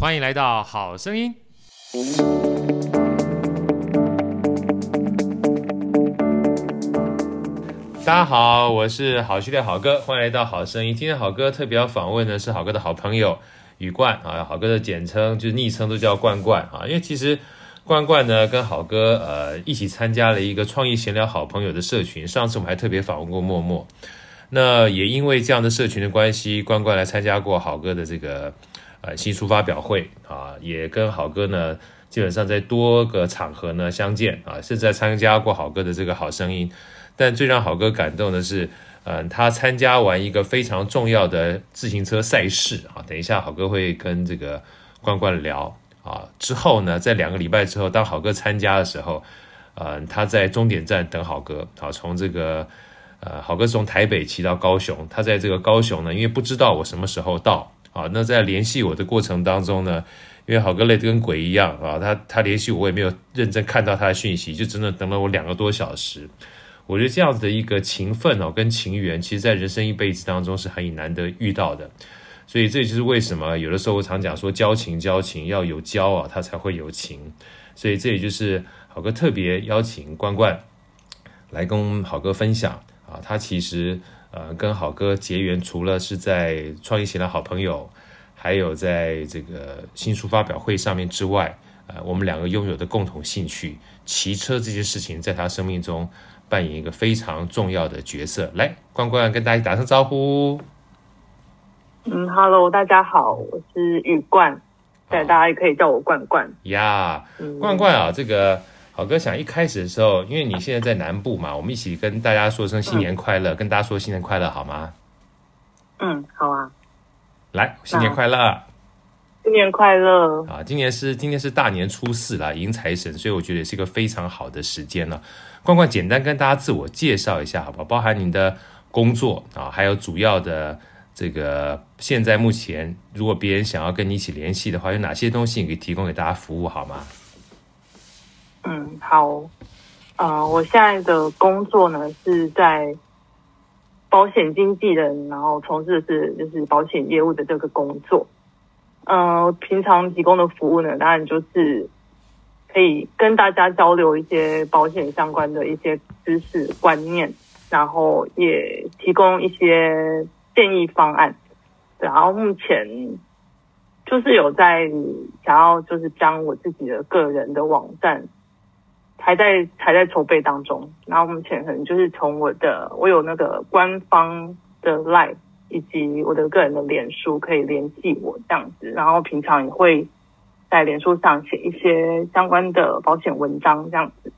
欢迎来到好声音。大家好，我是好序列好哥，欢迎来到好声音。今天好哥特别要访问的是好哥的好朋友宇冠啊，好哥的简称就是昵称都叫冠冠啊，因为其实冠冠呢跟好哥呃一起参加了一个创意闲聊好朋友的社群，上次我们还特别访问过默默，那也因为这样的社群的关系，冠冠来参加过好哥的这个。呃，新书发表会啊，也跟好哥呢，基本上在多个场合呢相见啊，甚至参加过好哥的这个好声音。但最让好哥感动的是，嗯、他参加完一个非常重要的自行车赛事啊。等一下，好哥会跟这个冠冠聊啊。之后呢，在两个礼拜之后，当好哥参加的时候，呃，他在终点站等好哥啊，从这个呃，好哥从台北骑到高雄，他在这个高雄呢，因为不知道我什么时候到。啊，那在联系我的过程当中呢，因为好哥累得跟鬼一样啊，他他联系我，我也没有认真看到他的讯息，就真的等了我两个多小时。我觉得这样子的一个情分哦，跟情缘，其实在人生一辈子当中是很难得遇到的。所以这就是为什么有的时候我常讲说，交情交情要有交啊，他才会有情。所以这也就是好哥特别邀请冠冠来跟好哥分享啊，他其实。呃，跟好哥结缘，除了是在创意闲聊好朋友，还有在这个新书发表会上面之外，呃，我们两个拥有的共同兴趣，骑车这件事情，在他生命中扮演一个非常重要的角色。来，冠冠跟大家打声招呼。嗯，Hello，大家好，我是玉冠，对，大家也可以叫我冠冠。呀冠冠啊，这个。好哥想一开始的时候，因为你现在在南部嘛，我们一起跟大家说声新年快乐，嗯、跟大家说新年快乐好吗？嗯，好啊。来，新年快乐！新年快乐！啊，今年是今年是大年初四啦，迎财神，所以我觉得也是一个非常好的时间了。冠冠，简单跟大家自我介绍一下，好不好？包含你的工作啊，还有主要的这个现在目前，如果别人想要跟你一起联系的话，有哪些东西你可以提供给大家服务好吗？嗯，好，呃，我现在的工作呢是在保险经纪人，然后从事的是就是保险业务的这个工作。呃，平常提供的服务呢，当然就是可以跟大家交流一些保险相关的一些知识观念，然后也提供一些建议方案。然后目前就是有在想要就是将我自己的个人的网站。还在还在筹备当中，然后目前可能就是从我的我有那个官方的 live 以及我的个人的脸书可以联系我这样子，然后平常也会在脸书上写一些相关的保险文章这样子。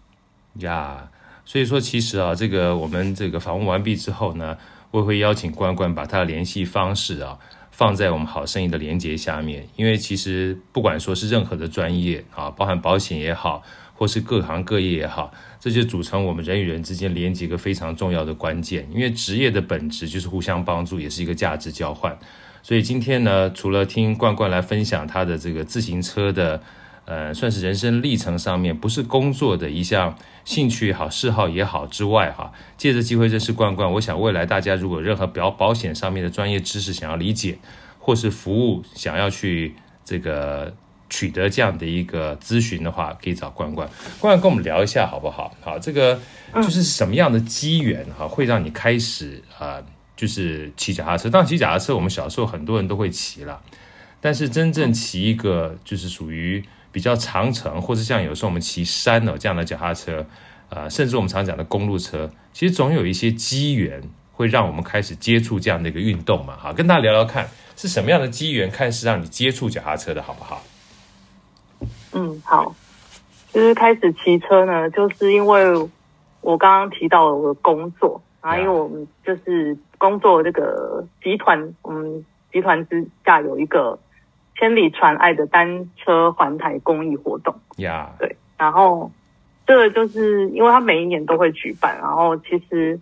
呀，所以说其实啊，这个我们这个访问完毕之后呢，我也会邀请关关把他的联系方式啊放在我们好声音的连接下面，因为其实不管说是任何的专业啊，包含保险也好。或是各行各业也好，这就组成我们人与人之间连接一个非常重要的关键。因为职业的本质就是互相帮助，也是一个价值交换。所以今天呢，除了听冠冠来分享他的这个自行车的，呃，算是人生历程上面不是工作的一项兴趣也好、嗜好也好之外，哈，借着机会认识冠冠，我想未来大家如果任何保保险上面的专业知识想要理解，或是服务想要去这个。取得这样的一个咨询的话，可以找关关。关关跟我们聊一下好不好？好，这个就是什么样的机缘哈，会让你开始啊、呃，就是骑脚踏车。当然，骑脚踏车我们小时候很多人都会骑了，但是真正骑一个就是属于比较长程，或者像有时候我们骑山哦这样的脚踏车，呃，甚至我们常讲的公路车，其实总有一些机缘会让我们开始接触这样的一个运动嘛。好，跟大家聊聊看，是什么样的机缘，开始让你接触脚踏车的好不好？嗯，好，就是开始骑车呢，就是因为我刚刚提到了我的工作啊，因为我们就是工作这个集团，我们集团之下有一个千里传爱的单车环台公益活动。呀.对，然后这个就是因为他每一年都会举办，然后其实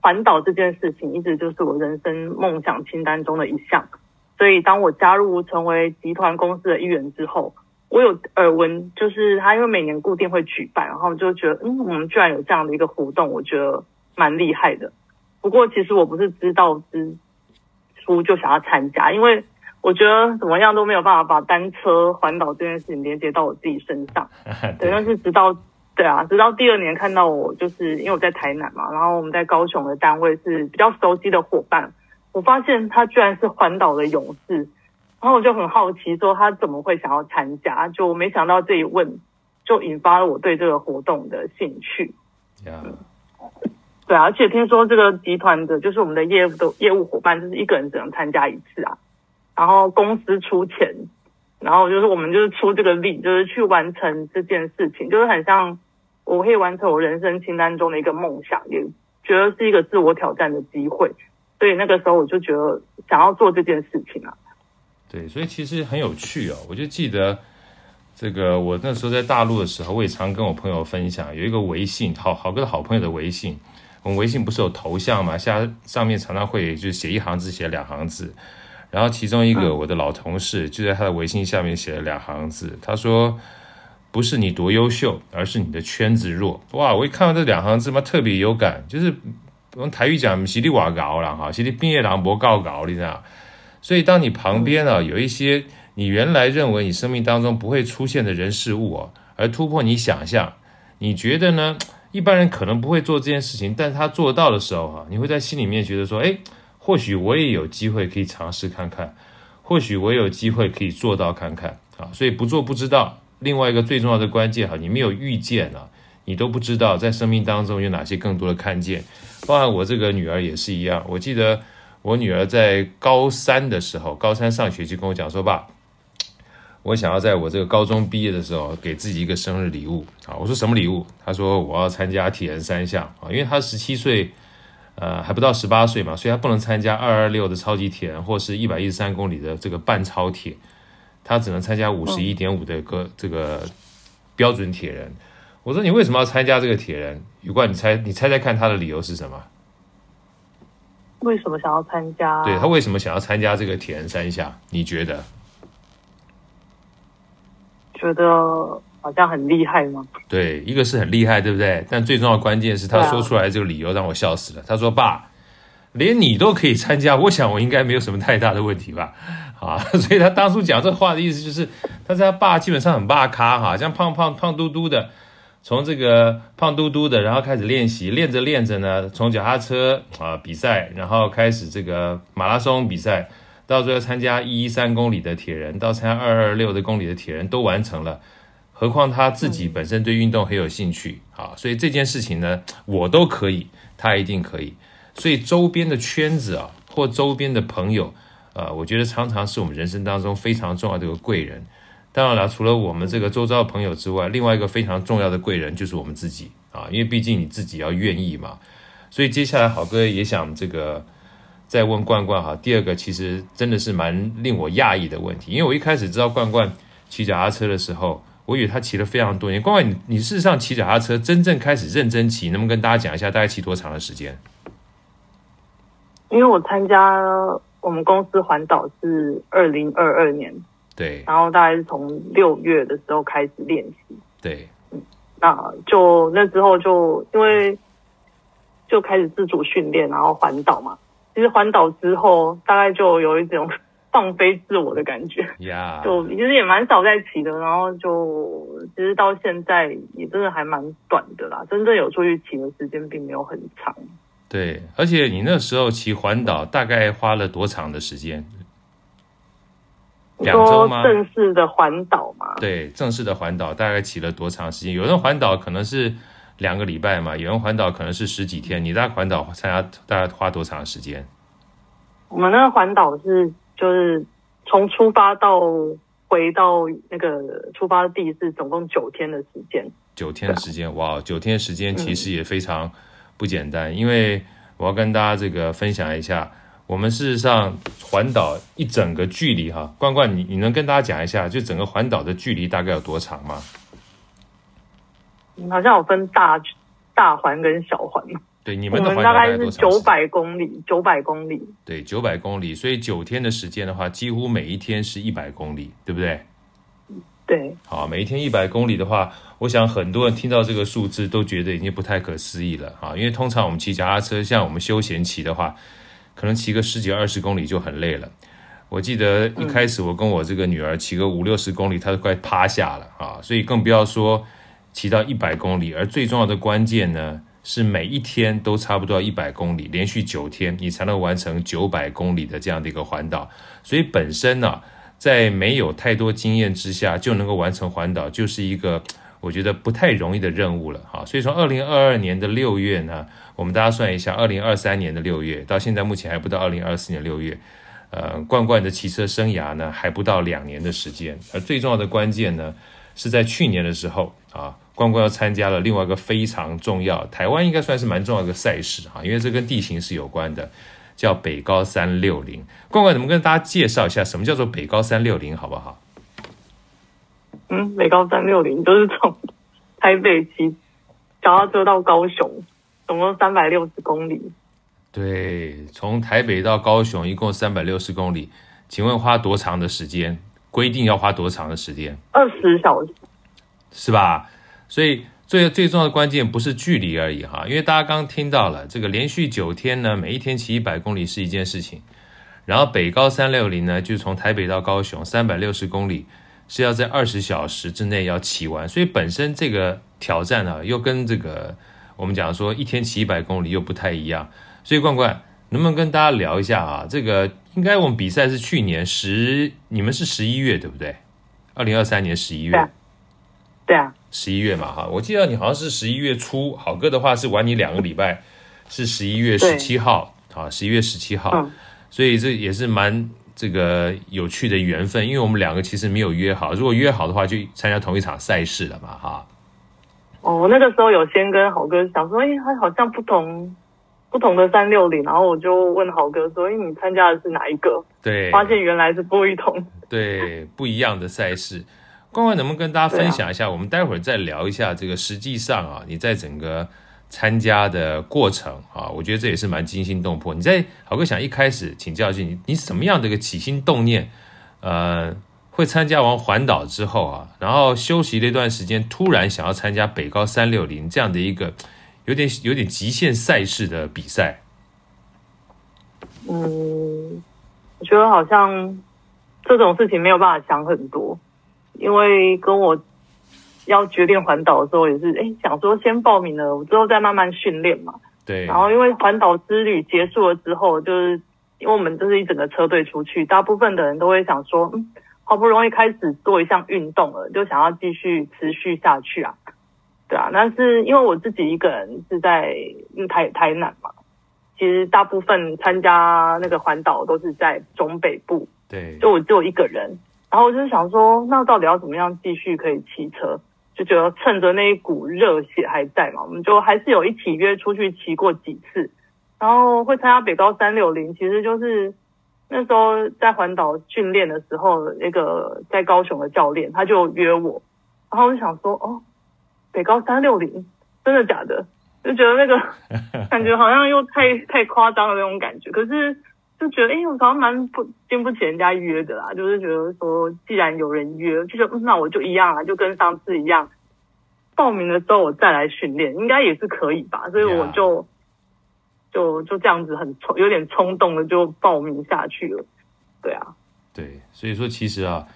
环岛这件事情一直就是我人生梦想清单中的一项，所以当我加入成为集团公司的一员之后，我有耳闻，就是他因为每年固定会举办，然后就觉得，嗯，我们居然有这样的一个活动，我觉得蛮厉害的。不过其实我不是知道之初就想要参加，因为我觉得怎么样都没有办法把单车环岛这件事情连接到我自己身上。对，但是直到对啊，直到第二年看到我，就是因为我在台南嘛，然后我们在高雄的单位是比较熟悉的伙伴，我发现他居然是环岛的勇士。然后我就很好奇，说他怎么会想要参加？就没想到这一问，就引发了我对这个活动的兴趣。对啊，而且听说这个集团的，就是我们的业务的业务伙伴，就是一个人只能参加一次啊。然后公司出钱，然后就是我们就是出这个力，就是去完成这件事情，就是很像我可以完成我人生清单中的一个梦想，也觉得是一个自我挑战的机会。所以那个时候我就觉得想要做这件事情啊。对，所以其实很有趣哦。我就记得这个，我那时候在大陆的时候，我也常跟我朋友分享，有一个微信，好好哥的好朋友的微信。我们微信不是有头像嘛？下上面常常会就写一行字，写两行字。然后其中一个我的老同事就在他的微信下面写了两行字，他说：“不是你多优秀，而是你的圈子弱。”哇！我一看到这两行字嘛，特别有感，就是用台语讲，犀利瓦搞了哈，稀里毕业郎博告搞，你知道。所以，当你旁边啊有一些你原来认为你生命当中不会出现的人事物啊，而突破你想象，你觉得呢？一般人可能不会做这件事情，但是他做到的时候啊，你会在心里面觉得说，哎，或许我也有机会可以尝试看看，或许我也有机会可以做到看看啊。所以不做不知道。另外一个最重要的关键哈，你没有遇见啊，你都不知道在生命当中有哪些更多的看见。包含我这个女儿也是一样，我记得。我女儿在高三的时候，高三上学期跟我讲说：“爸，我想要在我这个高中毕业的时候给自己一个生日礼物啊。”我说：“什么礼物？”他说：“我要参加铁人三项啊，因为他十七岁，呃，还不到十八岁嘛，所以他不能参加二二六的超级铁人或是一百一十三公里的这个半超铁，他只能参加五十一点五的个这个标准铁人。”我说：“你为什么要参加这个铁人？”雨冠，你猜，你猜猜看他的理由是什么？为什么想要参加？对，他为什么想要参加这个铁人三项？你觉得？觉得好像很厉害吗？对，一个是很厉害，对不对？但最重要的关键是他说出来这个理由让我笑死了。啊、他说：“爸，连你都可以参加，我想我应该没有什么太大的问题吧？”啊，所以他当初讲这话的意思就是，他说他爸基本上很大咖哈，像胖胖胖嘟嘟的。从这个胖嘟嘟的，然后开始练习，练着练着呢，从脚踏车啊比赛，然后开始这个马拉松比赛，到最后参加一一三公里的铁人，到参加二二六的公里的铁人都完成了。何况他自己本身对运动很有兴趣啊，所以这件事情呢，我都可以，他一定可以。所以周边的圈子啊，或周边的朋友，呃，我觉得常常是我们人生当中非常重要的一个贵人。当然了，除了我们这个周遭的朋友之外，另外一个非常重要的贵人就是我们自己啊，因为毕竟你自己要愿意嘛。所以接下来好哥也想这个再问冠冠哈，第二个其实真的是蛮令我讶异的问题，因为我一开始知道冠冠骑脚踏车的时候，我以为他骑了非常多年。冠冠，你你事实上骑脚踏车真正开始认真骑，能不能跟大家讲一下大概骑多长的时间？因为我参加我们公司环岛是二零二二年。对，然后大概是从六月的时候开始练习。对，嗯，那就那之后就因为就开始自主训练，然后环岛嘛。其实环岛之后，大概就有一种放飞自我的感觉。呀就其实也蛮少在骑的，然后就其实到现在也真的还蛮短的啦。真正有出去骑的时间并没有很长。对，而且你那时候骑环岛大概花了多长的时间？两周吗？正式的环岛吗？对，正式的环岛大概骑了多长时间？有人环岛可能是两个礼拜嘛，有人环岛可能是十几天。你大概环岛参加大概花多长时间？我们那个环岛是就是从出发到回到那个出发地是总共九天的时间。九天的时间，哇，九天的时间其实也非常不简单，嗯、因为我要跟大家这个分享一下。我们事实上环岛一整个距离哈，冠冠你你能跟大家讲一下，就整个环岛的距离大概有多长吗？好像有分大大环跟小环。对，你们的环大概是九百公里，九百公里。对，九百公里，所以九天的时间的话，几乎每一天是一百公里，对不对？对。好，每一天一百公里的话，我想很多人听到这个数字都觉得已经不太可思议了啊！因为通常我们骑脚踏车，像我们休闲骑的话，可能骑个十几二十公里就很累了。我记得一开始我跟我这个女儿骑个五六十公里，她都快趴下了啊！所以更不要说骑到一百公里。而最重要的关键呢，是每一天都差不多要一百公里，连续九天你才能完成九百公里的这样的一个环岛。所以本身呢，在没有太多经验之下就能够完成环岛，就是一个我觉得不太容易的任务了哈。所以从二零二二年的六月呢，我们大家算一下，二零二三年的六月到现在目前还不到二零二四年六月，呃，冠冠的骑车生涯呢还不到两年的时间。而最重要的关键呢，是在去年的时候啊。冠冠要参加了另外一个非常重要，台湾应该算是蛮重要的赛事哈，因为这跟地形是有关的，叫北高三六零。冠冠怎么跟大家介绍一下什么叫做北高三六零，好不好？嗯，北高三六零就是从台北骑脚踏车到高雄，总共三百六十公里。对，从台北到高雄一共三百六十公里，请问花多长的时间？规定要花多长的时间？二十小时，是吧？所以最最重要的关键不是距离而已哈，因为大家刚刚听到了这个连续九天呢，每一天骑一百公里是一件事情，然后北高三六零呢，就从台北到高雄三百六十公里是要在二十小时之内要骑完，所以本身这个挑战呢，又跟这个我们讲说一天骑一百公里又不太一样，所以冠冠能不能跟大家聊一下啊？这个应该我们比赛是去年十，你们是十一月对不对？二零二三年十一月。对啊，十一月嘛，哈，我记得你好像是十一月初，好哥的话是晚你两个礼拜，是十一月十七号，啊，十一月十七号，嗯，所以这也是蛮这个有趣的缘分，因为我们两个其实没有约好，如果约好的话，就参加同一场赛事了嘛，哈。哦，我那个时候有先跟豪哥想说，哎，他好像不同不同的三六零，然后我就问豪哥说，哎，你参加的是哪一个？对，发现原来是不一同，对，不一样的赛事。冠冠能不能跟大家分享一下？我们待会儿再聊一下这个实际上啊，你在整个参加的过程啊，我觉得这也是蛮惊心动魄。你在好哥想一开始请教一下你，你什么样的一个起心动念？呃，会参加完环岛之后啊，然后休息了一段时间，突然想要参加北高三六零这样的一个有点有点极限赛事的比赛。嗯，我觉得好像这种事情没有办法想很多。因为跟我要决定环岛的时候，也是哎，想说先报名了，我之后再慢慢训练嘛。对。然后因为环岛之旅结束了之后，就是因为我们就是一整个车队出去，大部分的人都会想说，嗯，好不容易开始做一项运动了，就想要继续持续下去啊。对啊，但是因为我自己一个人是在台台南嘛，其实大部分参加那个环岛都是在中北部。对。就我只有一个人。然后我就想说，那到底要怎么样继续可以骑车？就觉得趁着那一股热血还在嘛，我们就还是有一起约出去骑过几次。然后会参加北高三六零，其实就是那时候在环岛训练的时候，那个在高雄的教练他就约我，然后我就想说，哦，北高三六零，真的假的？就觉得那个 感觉好像又太太夸张了那种感觉，可是。就觉得，哎、欸，我好像蛮不经不起人家约的啦。就是觉得说，既然有人约，就说那我就一样啊，就跟上次一样，报名的时候我再来训练，应该也是可以吧。所以我就.就就这样子很冲，有点冲动的就报名下去了。对啊，对，所以说其实啊，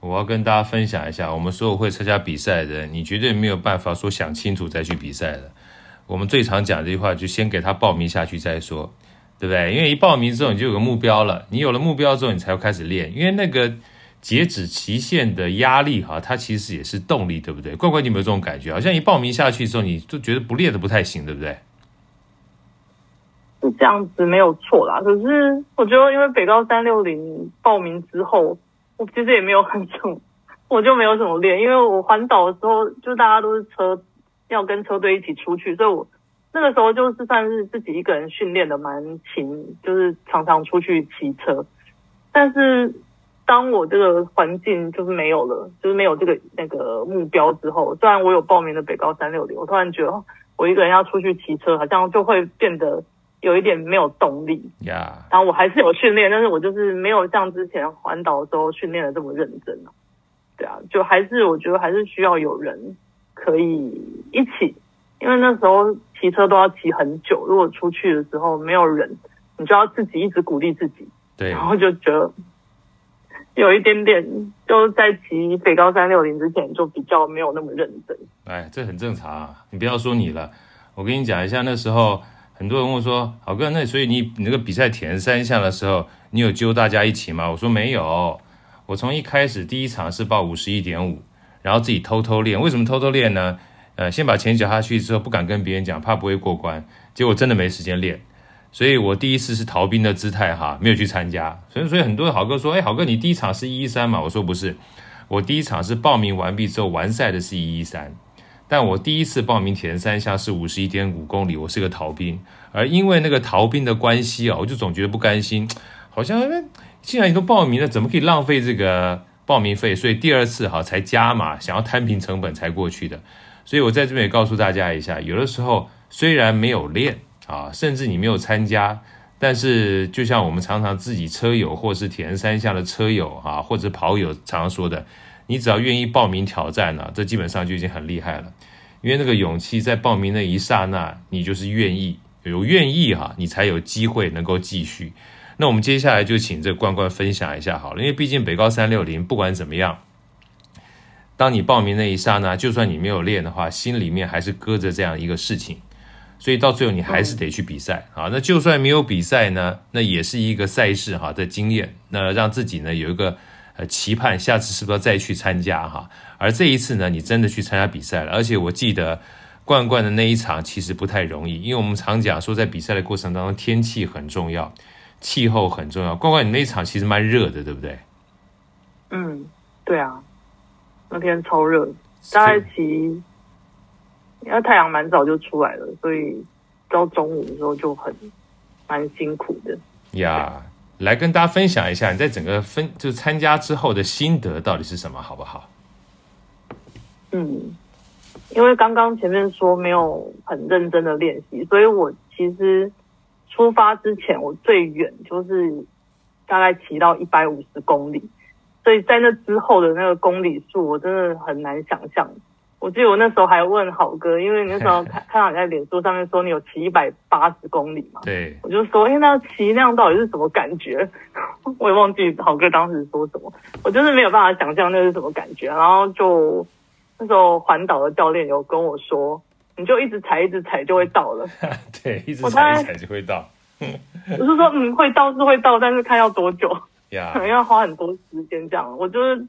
我要跟大家分享一下，我们所有会参加比赛的人，你绝对没有办法说想清楚再去比赛的。我们最常讲这句话，就先给他报名下去再说。对不对？因为一报名之后你就有个目标了，你有了目标之后你才会开始练。因为那个截止期限的压力哈，它其实也是动力，对不对？冠冠，你有没有这种感觉？好像一报名下去之后，你就觉得不练的不太行，对不对？是这样子没有错啦。可是我觉得，因为北高三六零报名之后，我其实也没有很什么，我就没有什么练。因为我环岛的时候，就大家都是车要跟车队一起出去，所以我那个时候就是算是自己一个人训练的蛮勤，就是常常出去骑车。但是当我这个环境就是没有了，就是没有这个那个目标之后，虽然我有报名的北高三六零，我突然觉得我一个人要出去骑车，好像就会变得有一点没有动力。呀然后我还是有训练，但是我就是没有像之前环岛的时候训练的这么认真。对啊，就还是我觉得还是需要有人可以一起，因为那时候骑车都要骑很久，如果出去的时候没有人，你就要自己一直鼓励自己。对，然后就觉得有一点点，就在骑北高三六零之前就比较没有那么认真。哎，这很正常啊，你不要说你了，我跟你讲一下，那时候很多人问我说：“好哥，那所以你你那个比赛田三项的时候，你有揪大家一起吗？”我说没有。我从一开始第一场是报五十一点五，然后自己偷偷练。为什么偷偷练呢？呃，先把钱缴下去之后，不敢跟别人讲，怕不会过关。结果真的没时间练，所以我第一次是逃兵的姿态哈，没有去参加。所以，所以很多好哥说：“哎，好哥，你第一场是一一三嘛？”我说不是，我第一场是报名完毕之后完赛的是一一三，但我第一次报名铁人三项是五十一点五公里，我是个逃兵。而因为那个逃兵的关系啊，我就总觉得不甘心，好像。既然你都报名了，怎么可以浪费这个报名费？所以第二次哈才加码，想要摊平成本才过去的。所以我在这边也告诉大家一下，有的时候虽然没有练啊，甚至你没有参加，但是就像我们常常自己车友或是铁人三项的车友啊，或者跑友常说的，你只要愿意报名挑战呢，这基本上就已经很厉害了。因为那个勇气在报名那一刹那，你就是愿意，有愿意哈，你才有机会能够继续。那我们接下来就请这关关分享一下好了，因为毕竟北高三六零不管怎么样，当你报名那一刹那，就算你没有练的话，心里面还是搁着这样一个事情，所以到最后你还是得去比赛啊。那就算没有比赛呢，那也是一个赛事哈的经验，那让自己呢有一个呃期盼，下次是不是要再去参加哈？而这一次呢，你真的去参加比赛了，而且我记得冠冠的那一场其实不太容易，因为我们常讲说在比赛的过程当中天气很重要。气候很重要，冠冠，你那一场其实蛮热的，对不对？嗯，对啊，那天超热，大概骑，因为太阳蛮早就出来了，所以到中午的时候就很蛮辛苦的。呀，来跟大家分享一下你在整个分就是参加之后的心得到底是什么，好不好？嗯，因为刚刚前面说没有很认真的练习，所以我其实。出发之前，我最远就是大概骑到一百五十公里，所以在那之后的那个公里数，我真的很难想象。我记得我那时候还问好哥，因为那时候看 看到你在脸书上面说你有骑一百八十公里嘛，对，我就说，哎，那骑那样到底是什么感觉？我也忘记好哥当时说什么，我就是没有办法想象那是什么感觉。然后就那时候环岛的教练有跟我说。你就一直踩，一直踩就会到了。对，一直踩，一直踩就会到。我是说，嗯，会到是会到，但是看要多久，呀，可能要花很多时间这样。我就是，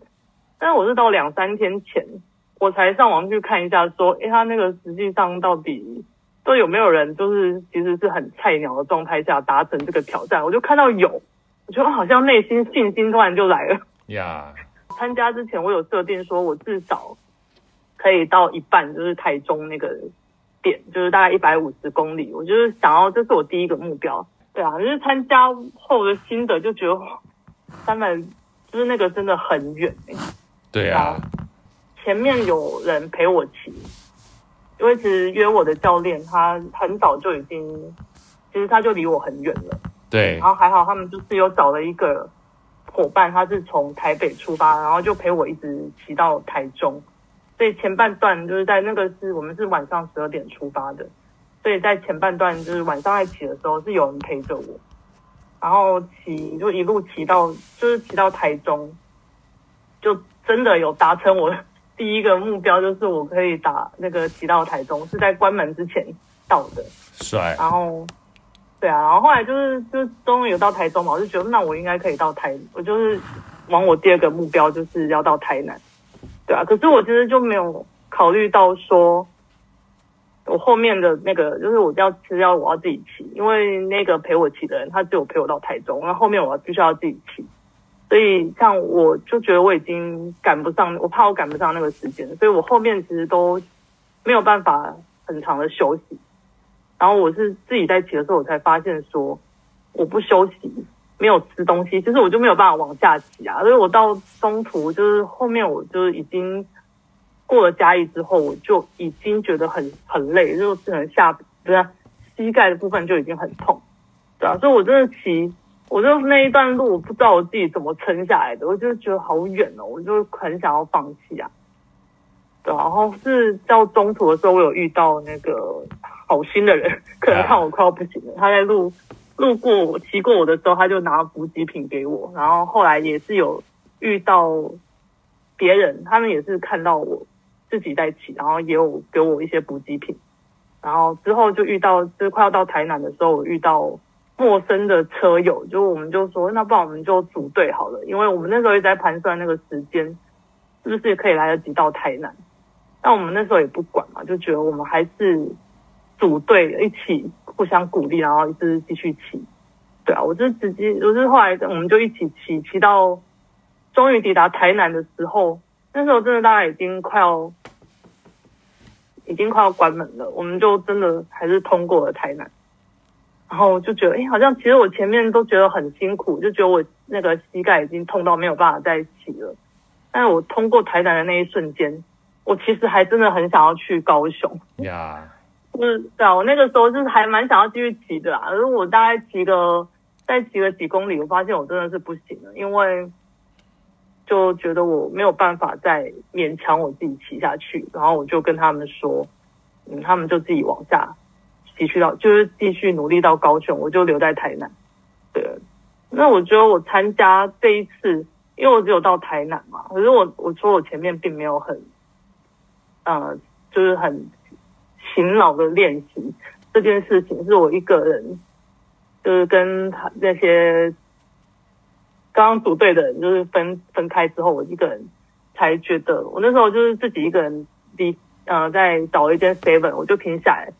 但是我是到两三天前，我才上网去看一下，说，诶，他那个实际上到底都有没有人，就是其实是很菜鸟的状态下达成这个挑战。我就看到有，我觉得好像内心信心突然就来了。呀，参加之前我有设定说，我至少。可以到一半，就是台中那个点，就是大概一百五十公里。我就是想要，这是我第一个目标。对啊，就是参加后的心得，就觉得三百，就是那个真的很远欸。对啊，前面有人陪我骑，因为其实约我的教练他很早就已经，其实他就离我很远了。对，然后还好他们就是有找了一个伙伴，他是从台北出发，然后就陪我一直骑到台中。所以前半段就是在那个是我们是晚上十二点出发的，所以在前半段就是晚上在骑的时候是有人陪着我，然后骑就一路骑到就是骑到台中，就真的有达成我第一个目标，就是我可以打那个骑到台中是在关门之前到的，帅。然后对啊，然后后来就是就终于有到台中嘛，我就觉得那我应该可以到台，我就是往我第二个目标就是要到台南。对啊，可是我其实就没有考虑到说，我后面的那个就是我要吃药，我要自己骑，因为那个陪我骑的人他只有陪我到台中，然后后面我必须要自己骑，所以像我就觉得我已经赶不上，我怕我赶不上那个时间，所以我后面其实都没有办法很长的休息。然后我是自己在骑的时候，我才发现说我不休息，没有吃东西，其实我就没有办法往下骑啊。所以我到中途就是后面，我就已经过了嘉义之后，我就已经觉得很很累，就只能下不是膝盖的部分就已经很痛，对啊。所以我真的骑，我就那一段路，我不知道我自己怎么撑下来的，我就觉得好远哦，我就很想要放弃啊。对，然后是到中途的时候，我有遇到那个好心的人，可能看我快要不行了，他在路路过我骑过我的时候，他就拿补给品给我。然后后来也是有遇到别人，他们也是看到我自己在骑，然后也有给我一些补给品。然后之后就遇到，就是快要到台南的时候，我遇到陌生的车友，就我们就说，那不然我们就组队好了，因为我们那时候一直在盘算那个时间是不是可以来得及到台南。但我们那时候也不管嘛，就觉得我们还是组队一起互相鼓励，然后一直继续骑。对啊，我就直接，我是后来我们就一起骑，骑到终于抵达台南的时候，那时候真的大概已经快要已经快要关门了，我们就真的还是通过了台南。然后就觉得，哎，好像其实我前面都觉得很辛苦，就觉得我那个膝盖已经痛到没有办法再骑了。但是我通过台南的那一瞬间。我其实还真的很想要去高雄呀，就是对啊，我那个时候就是还蛮想要继续骑的啦。可是我大概骑个再骑个几公里，我发现我真的是不行了，因为就觉得我没有办法再勉强我自己骑下去。然后我就跟他们说，嗯，他们就自己往下骑去到，就是继续努力到高雄，我就留在台南。对，那我觉得我参加这一次，因为我只有到台南嘛，可是我我说我前面并没有很。呃，就是很勤劳的练习这件事情，是我一个人，就是跟他那些刚刚组队的人，就是分分开之后，我一个人才觉得，我那时候就是自己一个人离呃，在找一间 seven，我就停下来，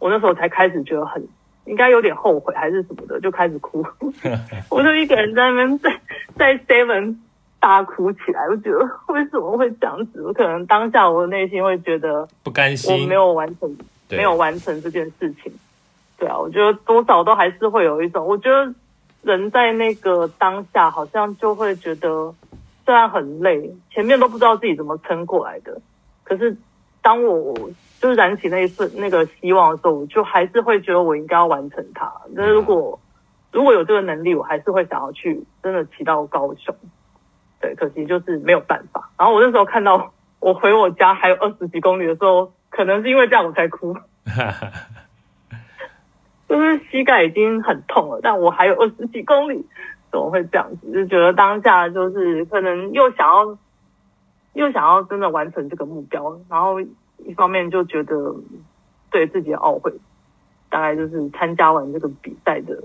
我那时候才开始觉得很应该有点后悔还是什么的，就开始哭，我就一个人在那边在 在 seven。大哭起来，我觉得为什么会这样子？我可能当下我的内心会觉得不甘心，我没有完成，没有完成这件事情。对啊，我觉得多少都还是会有一种，我觉得人在那个当下，好像就会觉得虽然很累，前面都不知道自己怎么撑过来的，可是当我就是燃起那一份那个希望的时候，我就还是会觉得我应该要完成它。那如果如果有这个能力，我还是会想要去真的骑到高雄。对，可惜就是没有办法。然后我那时候看到我回我家还有二十几公里的时候，可能是因为这样我才哭，就是膝盖已经很痛了，但我还有二十几公里，怎么会这样子？就觉得当下就是可能又想要，又想要真的完成这个目标，然后一方面就觉得对自己的懊悔，大概就是参加完这个比赛的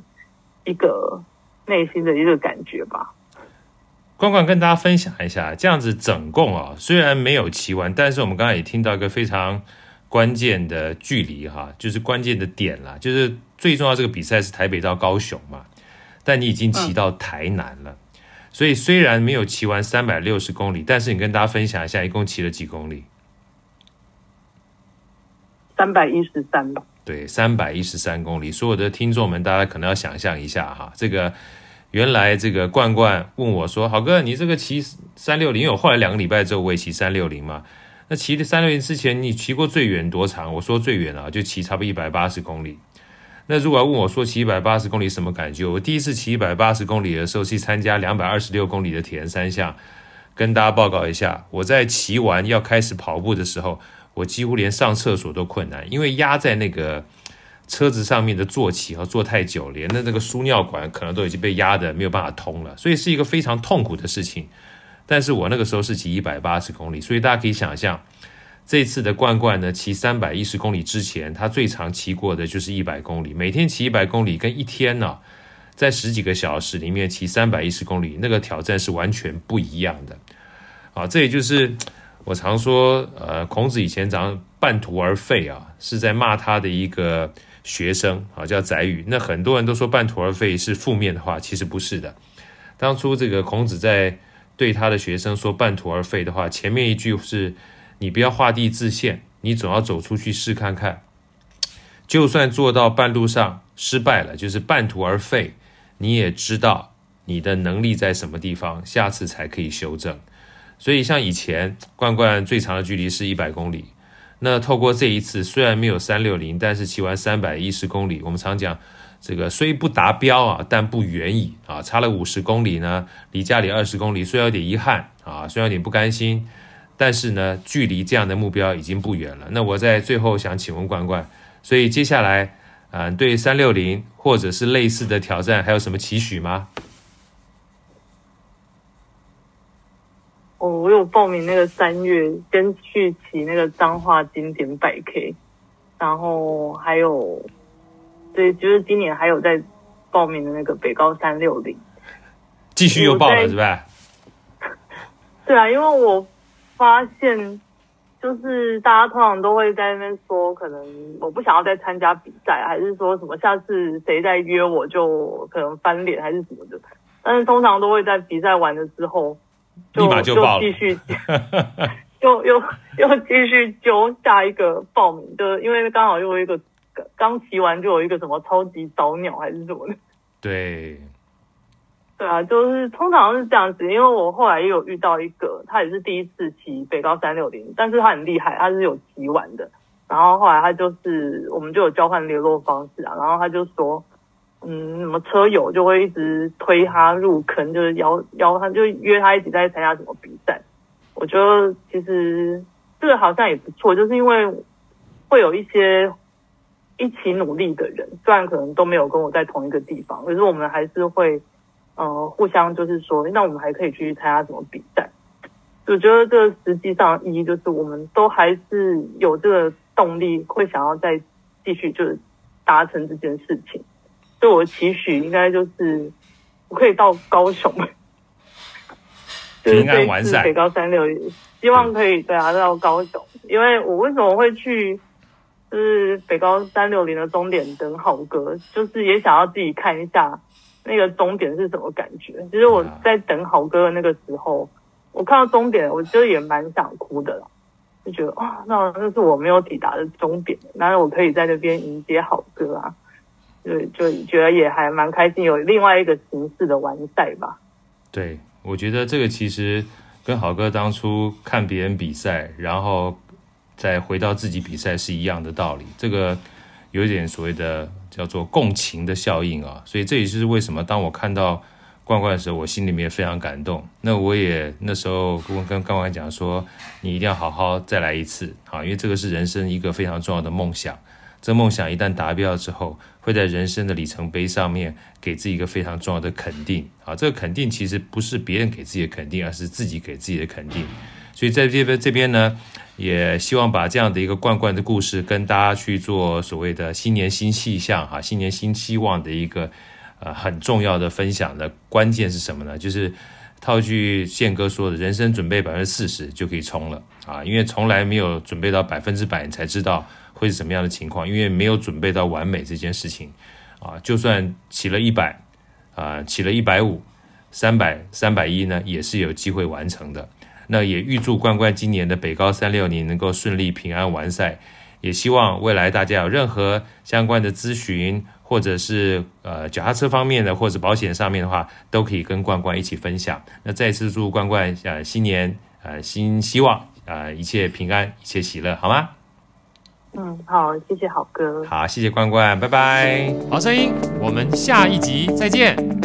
一个内心的一个感觉吧。关关跟大家分享一下，这样子总共啊，虽然没有骑完，但是我们刚刚也听到一个非常关键的距离哈，就是关键的点啦，就是最重要这个比赛是台北到高雄嘛，但你已经骑到台南了，嗯、所以虽然没有骑完三百六十公里，但是你跟大家分享一下，一共骑了几公里？三百一十三吧。对，三百一十三公里。所有的听众们，大家可能要想象一下哈，这个。原来这个冠冠问我说：“好哥，你这个骑三六零，因为我后来两个礼拜之后我也骑三六零嘛。那骑的三六零之前，你骑过最远多长？我说最远啊，就骑差不多一百八十公里。那如果要问我说骑一百八十公里什么感觉？我第一次骑一百八十公里的时候，去参加两百二十六公里的铁人三项，跟大家报告一下，我在骑完要开始跑步的时候，我几乎连上厕所都困难，因为压在那个。”车子上面的坐骑和坐太久，连的那个输尿管可能都已经被压得没有办法通了，所以是一个非常痛苦的事情。但是我那个时候是骑一百八十公里，所以大家可以想象，这次的罐罐呢，骑三百一十公里之前，他最长骑过的就是一百公里。每天骑一百公里，跟一天呢、在十几个小时里面骑三百一十公里，那个挑战是完全不一样的。啊，这也就是我常说，呃，孔子以前讲半途而废啊，是在骂他的一个。学生啊，叫宰予。那很多人都说半途而废是负面的话，其实不是的。当初这个孔子在对他的学生说半途而废的话，前面一句是“你不要画地自限，你总要走出去试看看”。就算做到半路上失败了，就是半途而废，你也知道你的能力在什么地方，下次才可以修正。所以像以前罐罐最长的距离是一百公里，那透过这一次，虽然没有三六零，但是骑完三百一十公里，我们常讲这个虽不达标啊，但不远矣啊，差了五十公里呢，离家里二十公里，虽然有点遗憾啊，虽然有点不甘心，但是呢，距离这样的目标已经不远了。那我在最后想请问关关，所以接下来嗯、呃，对三六零或者是类似的挑战还有什么期许吗？哦，我有报名那个三月，先去骑那个彰化经典百 K，然后还有，对，就是今年还有在报名的那个北高三六零，继续又报了是吧？对啊，因为我发现，就是大家通常都会在那边说，可能我不想要再参加比赛，还是说什么下次谁再约我就可能翻脸还是什么的，但是通常都会在比赛完了之后。就立马就继续，又又又继续揪下一个报名，就因为刚好又有一个刚骑完就有一个什么超级早鸟还是什么的。对，对啊，就是通常是这样子，因为我后来也有遇到一个，他也是第一次骑北高三六零，但是他很厉害，他是有骑完的。然后后来他就是我们就有交换联络方式啊，然后他就说。嗯，什么车友就会一直推他入坑，就是邀邀他，就约他一起再参加什么比赛。我觉得其实这个好像也不错，就是因为会有一些一起努力的人，虽然可能都没有跟我在同一个地方，可是我们还是会呃互相就是说，那我们还可以去参加什么比赛。我觉得这实际上意义就是我们都还是有这个动力，会想要再继续就是达成这件事情。对我的期许应该就是我可以到高雄，平安完赛，就是这次北高三六，希望可以对啊到高雄。因为我为什么会去就是北高三六零的终点等好哥，就是也想要自己看一下那个终点是什么感觉。其实我在等好哥的那个时候，我看到终点，我觉得也蛮想哭的啦，就觉得啊，那那是我没有抵达的终点，然后我可以在那边迎接好哥啊。就，就觉得也还蛮开心，有另外一个形式的完赛吧。对，我觉得这个其实跟好哥当初看别人比赛，然后再回到自己比赛是一样的道理。这个有一点所谓的叫做共情的效应啊，所以这也是为什么当我看到罐罐的时候，我心里面非常感动。那我也那时候跟跟冠冠讲说，你一定要好好再来一次啊，因为这个是人生一个非常重要的梦想。这梦想一旦达标之后，会在人生的里程碑上面给自己一个非常重要的肯定啊！这个肯定其实不是别人给自己的肯定，而是自己给自己的肯定。所以在这边这边呢，也希望把这样的一个罐罐的故事跟大家去做所谓的新年新气象哈，新年新希望的一个呃很重要的分享的关键是什么呢？就是套句宪哥说的，人生准备百分之四十就可以冲了啊！因为从来没有准备到百分之百，你才知道。会是什么样的情况？因为没有准备到完美这件事情，啊，就算起了一百，啊，起了一百五、三百、三百一呢，也是有机会完成的。那也预祝冠冠今年的北高三六零能够顺利平安完赛，也希望未来大家有任何相关的咨询，或者是呃脚踏车方面的，或者保险上面的话，都可以跟冠冠一起分享。那再次祝冠冠呃新年呃新希望啊，呃，一切平安，一切喜乐，好吗？嗯，好，谢谢好哥。好，谢谢关关，拜拜。好声音，我们下一集再见。